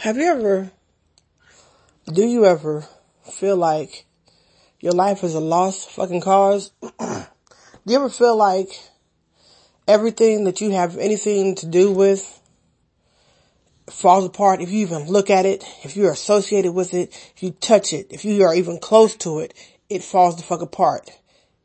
Have you ever, do you ever feel like your life is a lost fucking cause? do you ever feel like everything that you have anything to do with falls apart if you even look at it, if you're associated with it, if you touch it, if you are even close to it, it falls the fuck apart.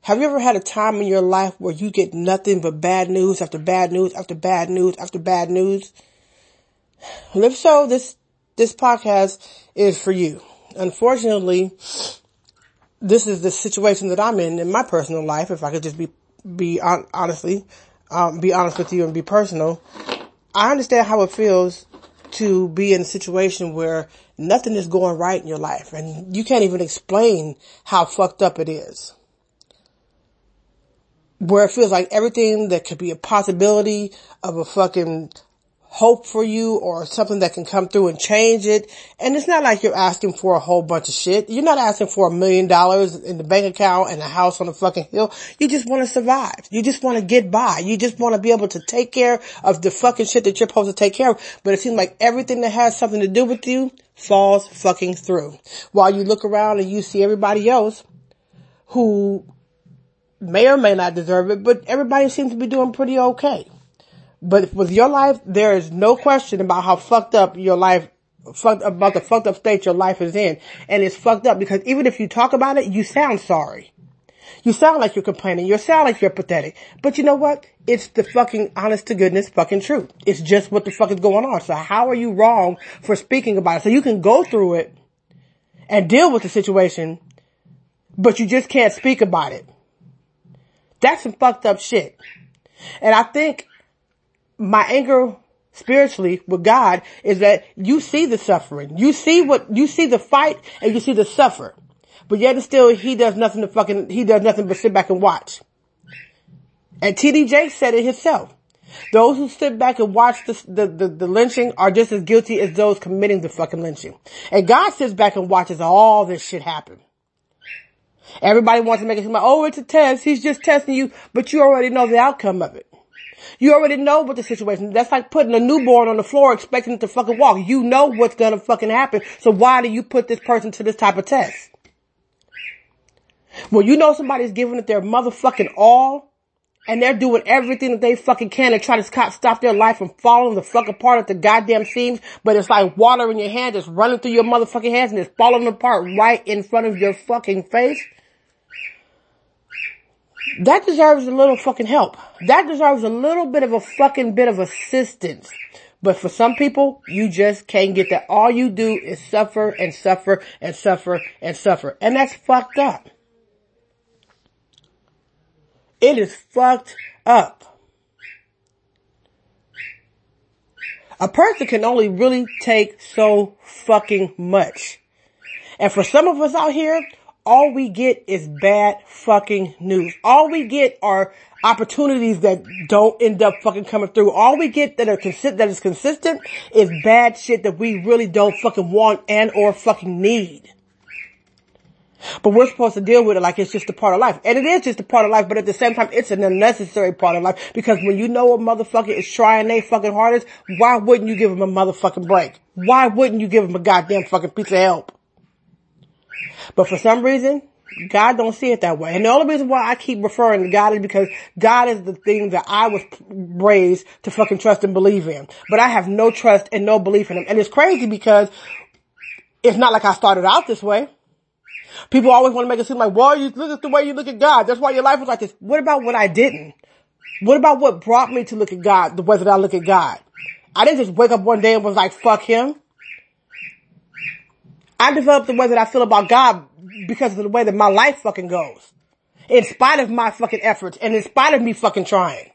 Have you ever had a time in your life where you get nothing but bad news after bad news after bad news after bad news? If so, this, this podcast is for you. Unfortunately, this is the situation that I'm in in my personal life. If I could just be, be on, honestly, um, be honest with you and be personal. I understand how it feels to be in a situation where nothing is going right in your life and you can't even explain how fucked up it is. Where it feels like everything that could be a possibility of a fucking hope for you or something that can come through and change it. And it's not like you're asking for a whole bunch of shit. You're not asking for a million dollars in the bank account and a house on a fucking hill. You just want to survive. You just want to get by. You just want to be able to take care of the fucking shit that you're supposed to take care of. But it seems like everything that has something to do with you falls fucking through. While you look around and you see everybody else who may or may not deserve it, but everybody seems to be doing pretty okay. But with your life, there is no question about how fucked up your life, fucked about the fucked up state your life is in. And it's fucked up because even if you talk about it, you sound sorry. You sound like you're complaining. You sound like you're pathetic. But you know what? It's the fucking honest to goodness fucking truth. It's just what the fuck is going on. So how are you wrong for speaking about it? So you can go through it and deal with the situation, but you just can't speak about it. That's some fucked up shit. And I think my anger spiritually with God is that you see the suffering. You see what, you see the fight and you see the suffer. But yet and still he does nothing to fucking, he does nothing but sit back and watch. And TD Jakes said it himself. Those who sit back and watch the, the, the, the, lynching are just as guilty as those committing the fucking lynching. And God sits back and watches all this shit happen. Everybody wants to make it seem like, oh, it's a test. He's just testing you, but you already know the outcome of it. You already know what the situation, that's like putting a newborn on the floor expecting it to fucking walk. You know what's gonna fucking happen. So why do you put this person to this type of test? Well, you know somebody's giving it their motherfucking all and they're doing everything that they fucking can to try to stop their life from falling the fuck apart at the goddamn seams, but it's like water in your hand that's running through your motherfucking hands and it's falling apart right in front of your fucking face that deserves a little fucking help. That deserves a little bit of a fucking bit of assistance. But for some people, you just can't get that. All you do is suffer and suffer and suffer and suffer. And that's fucked up. It is fucked up. A person can only really take so fucking much. And for some of us out here, all we get is bad fucking news. All we get are opportunities that don't end up fucking coming through. All we get that are consistent, that is consistent is bad shit that we really don't fucking want and or fucking need. But we're supposed to deal with it like it's just a part of life. And it is just a part of life, but at the same time, it's an unnecessary part of life because when you know a motherfucker is trying their fucking hardest, why wouldn't you give them a motherfucking break? Why wouldn't you give them a goddamn fucking piece of help? But for some reason, God don't see it that way. And the only reason why I keep referring to God is because God is the thing that I was raised to fucking trust and believe in. But I have no trust and no belief in him. And it's crazy because it's not like I started out this way. People always want to make it seem like, well, you look at the way you look at God. That's why your life was like this. What about what I didn't? What about what brought me to look at God, the way that I look at God? I didn't just wake up one day and was like, fuck him. I developed the way that I feel about God because of the way that my life fucking goes. In spite of my fucking efforts and in spite of me fucking trying.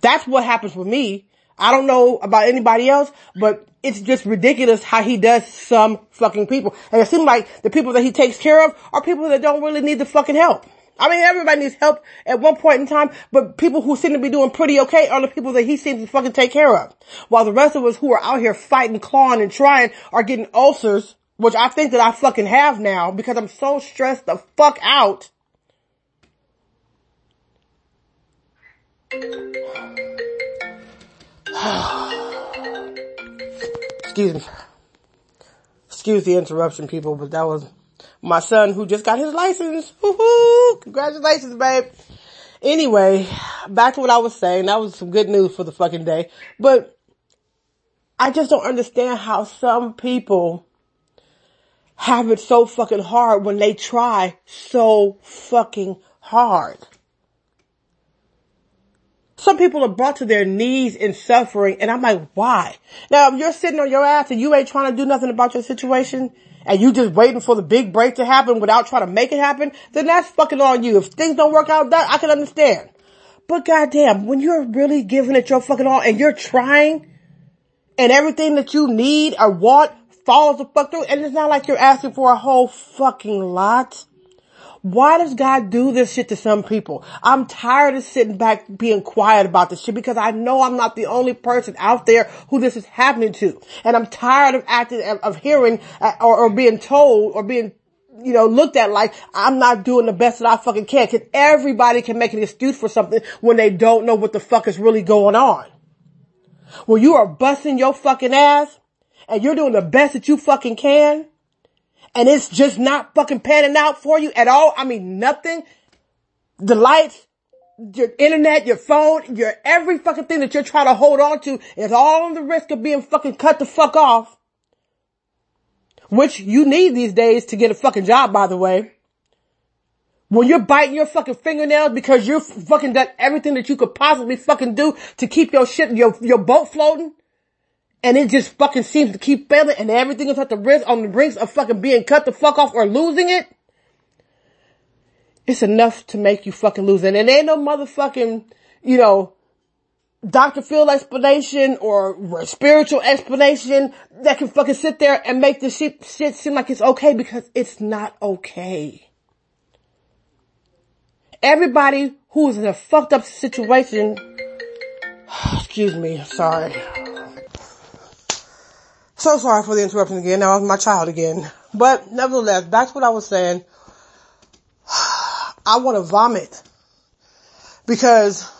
That's what happens with me. I don't know about anybody else, but it's just ridiculous how he does some fucking people. And it seems like the people that he takes care of are people that don't really need the fucking help. I mean, everybody needs help at one point in time, but people who seem to be doing pretty okay are the people that he seems to fucking take care of. While the rest of us who are out here fighting, clawing, and trying are getting ulcers, which I think that I fucking have now because I'm so stressed the fuck out. excuse me. Excuse the interruption people, but that was my son who just got his license. Woo-hoo! Congratulations, babe. Anyway, back to what I was saying. That was some good news for the fucking day. But I just don't understand how some people have it so fucking hard when they try so fucking hard. Some people are brought to their knees in suffering and I'm like, why? Now, if you're sitting on your ass and you ain't trying to do nothing about your situation and you just waiting for the big break to happen without trying to make it happen, then that's fucking on you. If things don't work out, that I can understand. But goddamn, when you're really giving it your fucking all and you're trying and everything that you need or want falls the fuck through and it's not like you're asking for a whole fucking lot. Why does God do this shit to some people? I'm tired of sitting back being quiet about this shit because I know I'm not the only person out there who this is happening to. And I'm tired of acting, of hearing uh, or, or being told or being you know, looked at like I'm not doing the best that I fucking can. Cause everybody can make an excuse for something when they don't know what the fuck is really going on. When you are busting your fucking ass and you're doing the best that you fucking can, and it's just not fucking panning out for you at all. I mean, nothing. The lights, your internet, your phone, your every fucking thing that you're trying to hold on to is all on the risk of being fucking cut the fuck off. Which you need these days to get a fucking job, by the way. When you're biting your fucking fingernails because you're fucking done everything that you could possibly fucking do to keep your shit, your, your boat floating and it just fucking seems to keep failing and everything is at the risk on the brinks of fucking being cut the fuck off or losing it, it's enough to make you fucking lose it. And ain't no motherfucking, you know, Dr. Phil explanation or spiritual explanation that can fucking sit there and make this shit, shit seem like it's okay because it's not okay. Everybody who is in a fucked up situation, excuse me, sorry. So sorry for the interruption again. Now I'm my child again. But nevertheless, back to what I was saying. I want to vomit because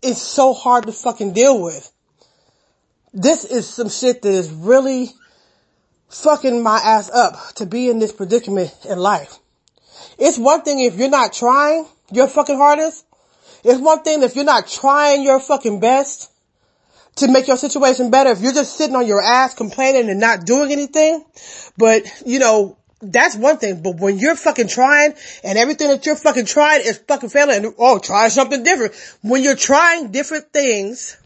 it's so hard to fucking deal with. This is some shit that is really fucking my ass up to be in this predicament in life. It's one thing if you're not trying your fucking hardest. It's one thing if you're not trying your fucking best to make your situation better if you're just sitting on your ass complaining and not doing anything. But, you know, that's one thing. But when you're fucking trying and everything that you're fucking trying is fucking failing and, oh, try something different. When you're trying different things,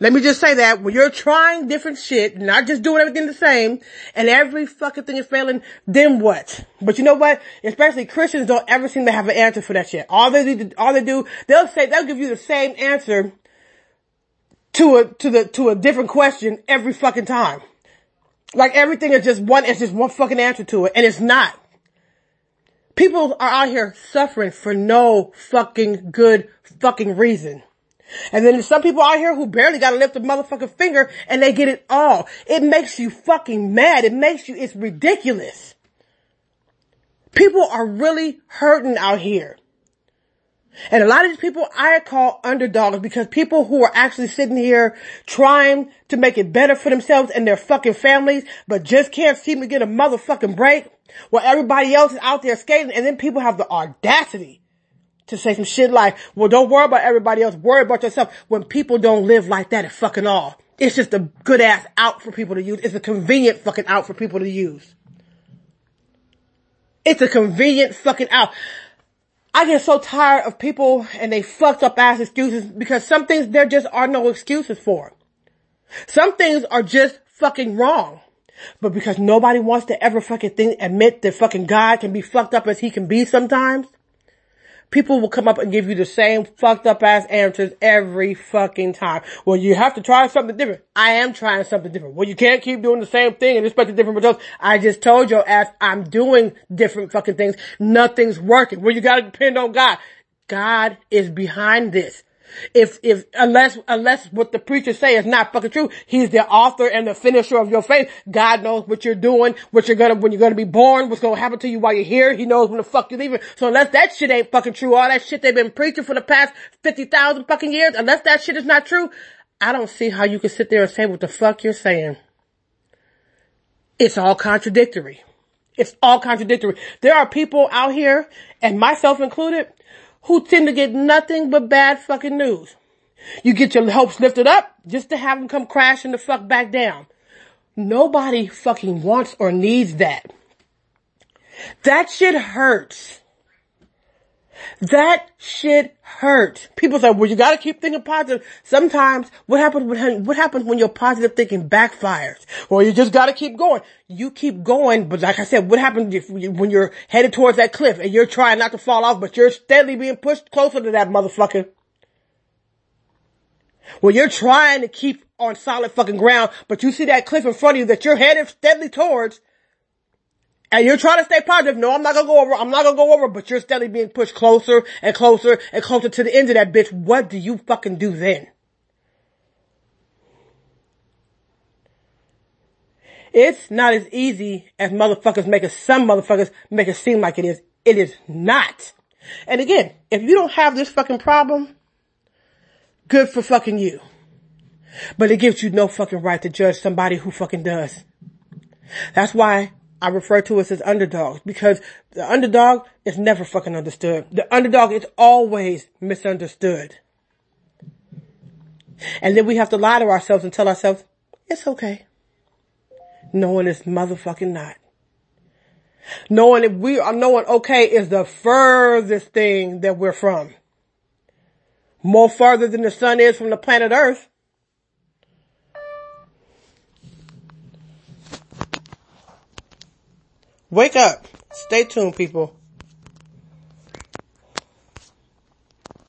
let me just say that when you're trying different shit, not just doing everything the same, and every fucking thing is failing, then what? But you know what? Especially Christians don't ever seem to have an answer for that shit. All they do, all they do, they'll say, they'll give you the same answer to a, to the, to a different question every fucking time. Like everything is just one, it's just one fucking answer to it, and it's not. People are out here suffering for no fucking good fucking reason. And then there's some people out here who barely gotta lift a motherfucking finger and they get it all. It makes you fucking mad. It makes you, it's ridiculous. People are really hurting out here. And a lot of these people I call underdogs because people who are actually sitting here trying to make it better for themselves and their fucking families, but just can't seem to get a motherfucking break while everybody else is out there skating. And then people have the audacity to say some shit like, well, don't worry about everybody else. Worry about yourself when people don't live like that at fucking all. It's just a good ass out for people to use. It's a convenient fucking out for people to use. It's a convenient fucking out. I get so tired of people and they fucked up ass excuses because some things there just are no excuses for. Some things are just fucking wrong. But because nobody wants to ever fucking think, admit that fucking God can be fucked up as he can be sometimes, people will come up and give you the same fucked up ass answers every fucking time. Well, you have to try something different. I am trying something different. Well, you can't keep doing the same thing and expect different results. I just told your ass I'm doing different fucking things. Nothing's working. Well, you gotta depend on God. God is behind this. If, if, unless, unless what the preachers say is not fucking true, he's the author and the finisher of your faith. God knows what you're doing, what you're gonna, when you're gonna be born, what's gonna happen to you while you're here. He knows when the fuck you're leaving. So unless that shit ain't fucking true, all that shit they've been preaching for the past 50,000 fucking years, unless that shit is not true, I don't see how you can sit there and say what the fuck you're saying. It's all contradictory. It's all contradictory. There are people out here, and myself included, who tend to get nothing but bad fucking news. You get your hopes lifted up just to have them come crashing the fuck back down. Nobody fucking wants or needs that. That shit hurts. That shit hurts. People say, well, you gotta keep thinking positive. Sometimes, what happens when, what happens when your positive thinking backfires? Well, you just gotta keep going. You keep going, but like I said, what happens if, when you're headed towards that cliff and you're trying not to fall off, but you're steadily being pushed closer to that motherfucker? When you're trying to keep on solid fucking ground, but you see that cliff in front of you that you're headed steadily towards, and you're trying to stay positive. No, I'm not gonna go over. I'm not gonna go over, but you're steadily being pushed closer and closer and closer to the end of that bitch. What do you fucking do then? It's not as easy as motherfuckers make it, some motherfuckers make it seem like it is. It is not. And again, if you don't have this fucking problem, good for fucking you. But it gives you no fucking right to judge somebody who fucking does. That's why I refer to us as underdogs because the underdog is never fucking understood. The underdog is always misunderstood. And then we have to lie to ourselves and tell ourselves, it's okay. Knowing it's motherfucking not. Knowing that we are knowing okay is the furthest thing that we're from. More farther than the sun is from the planet earth. Wake up. Stay tuned, people.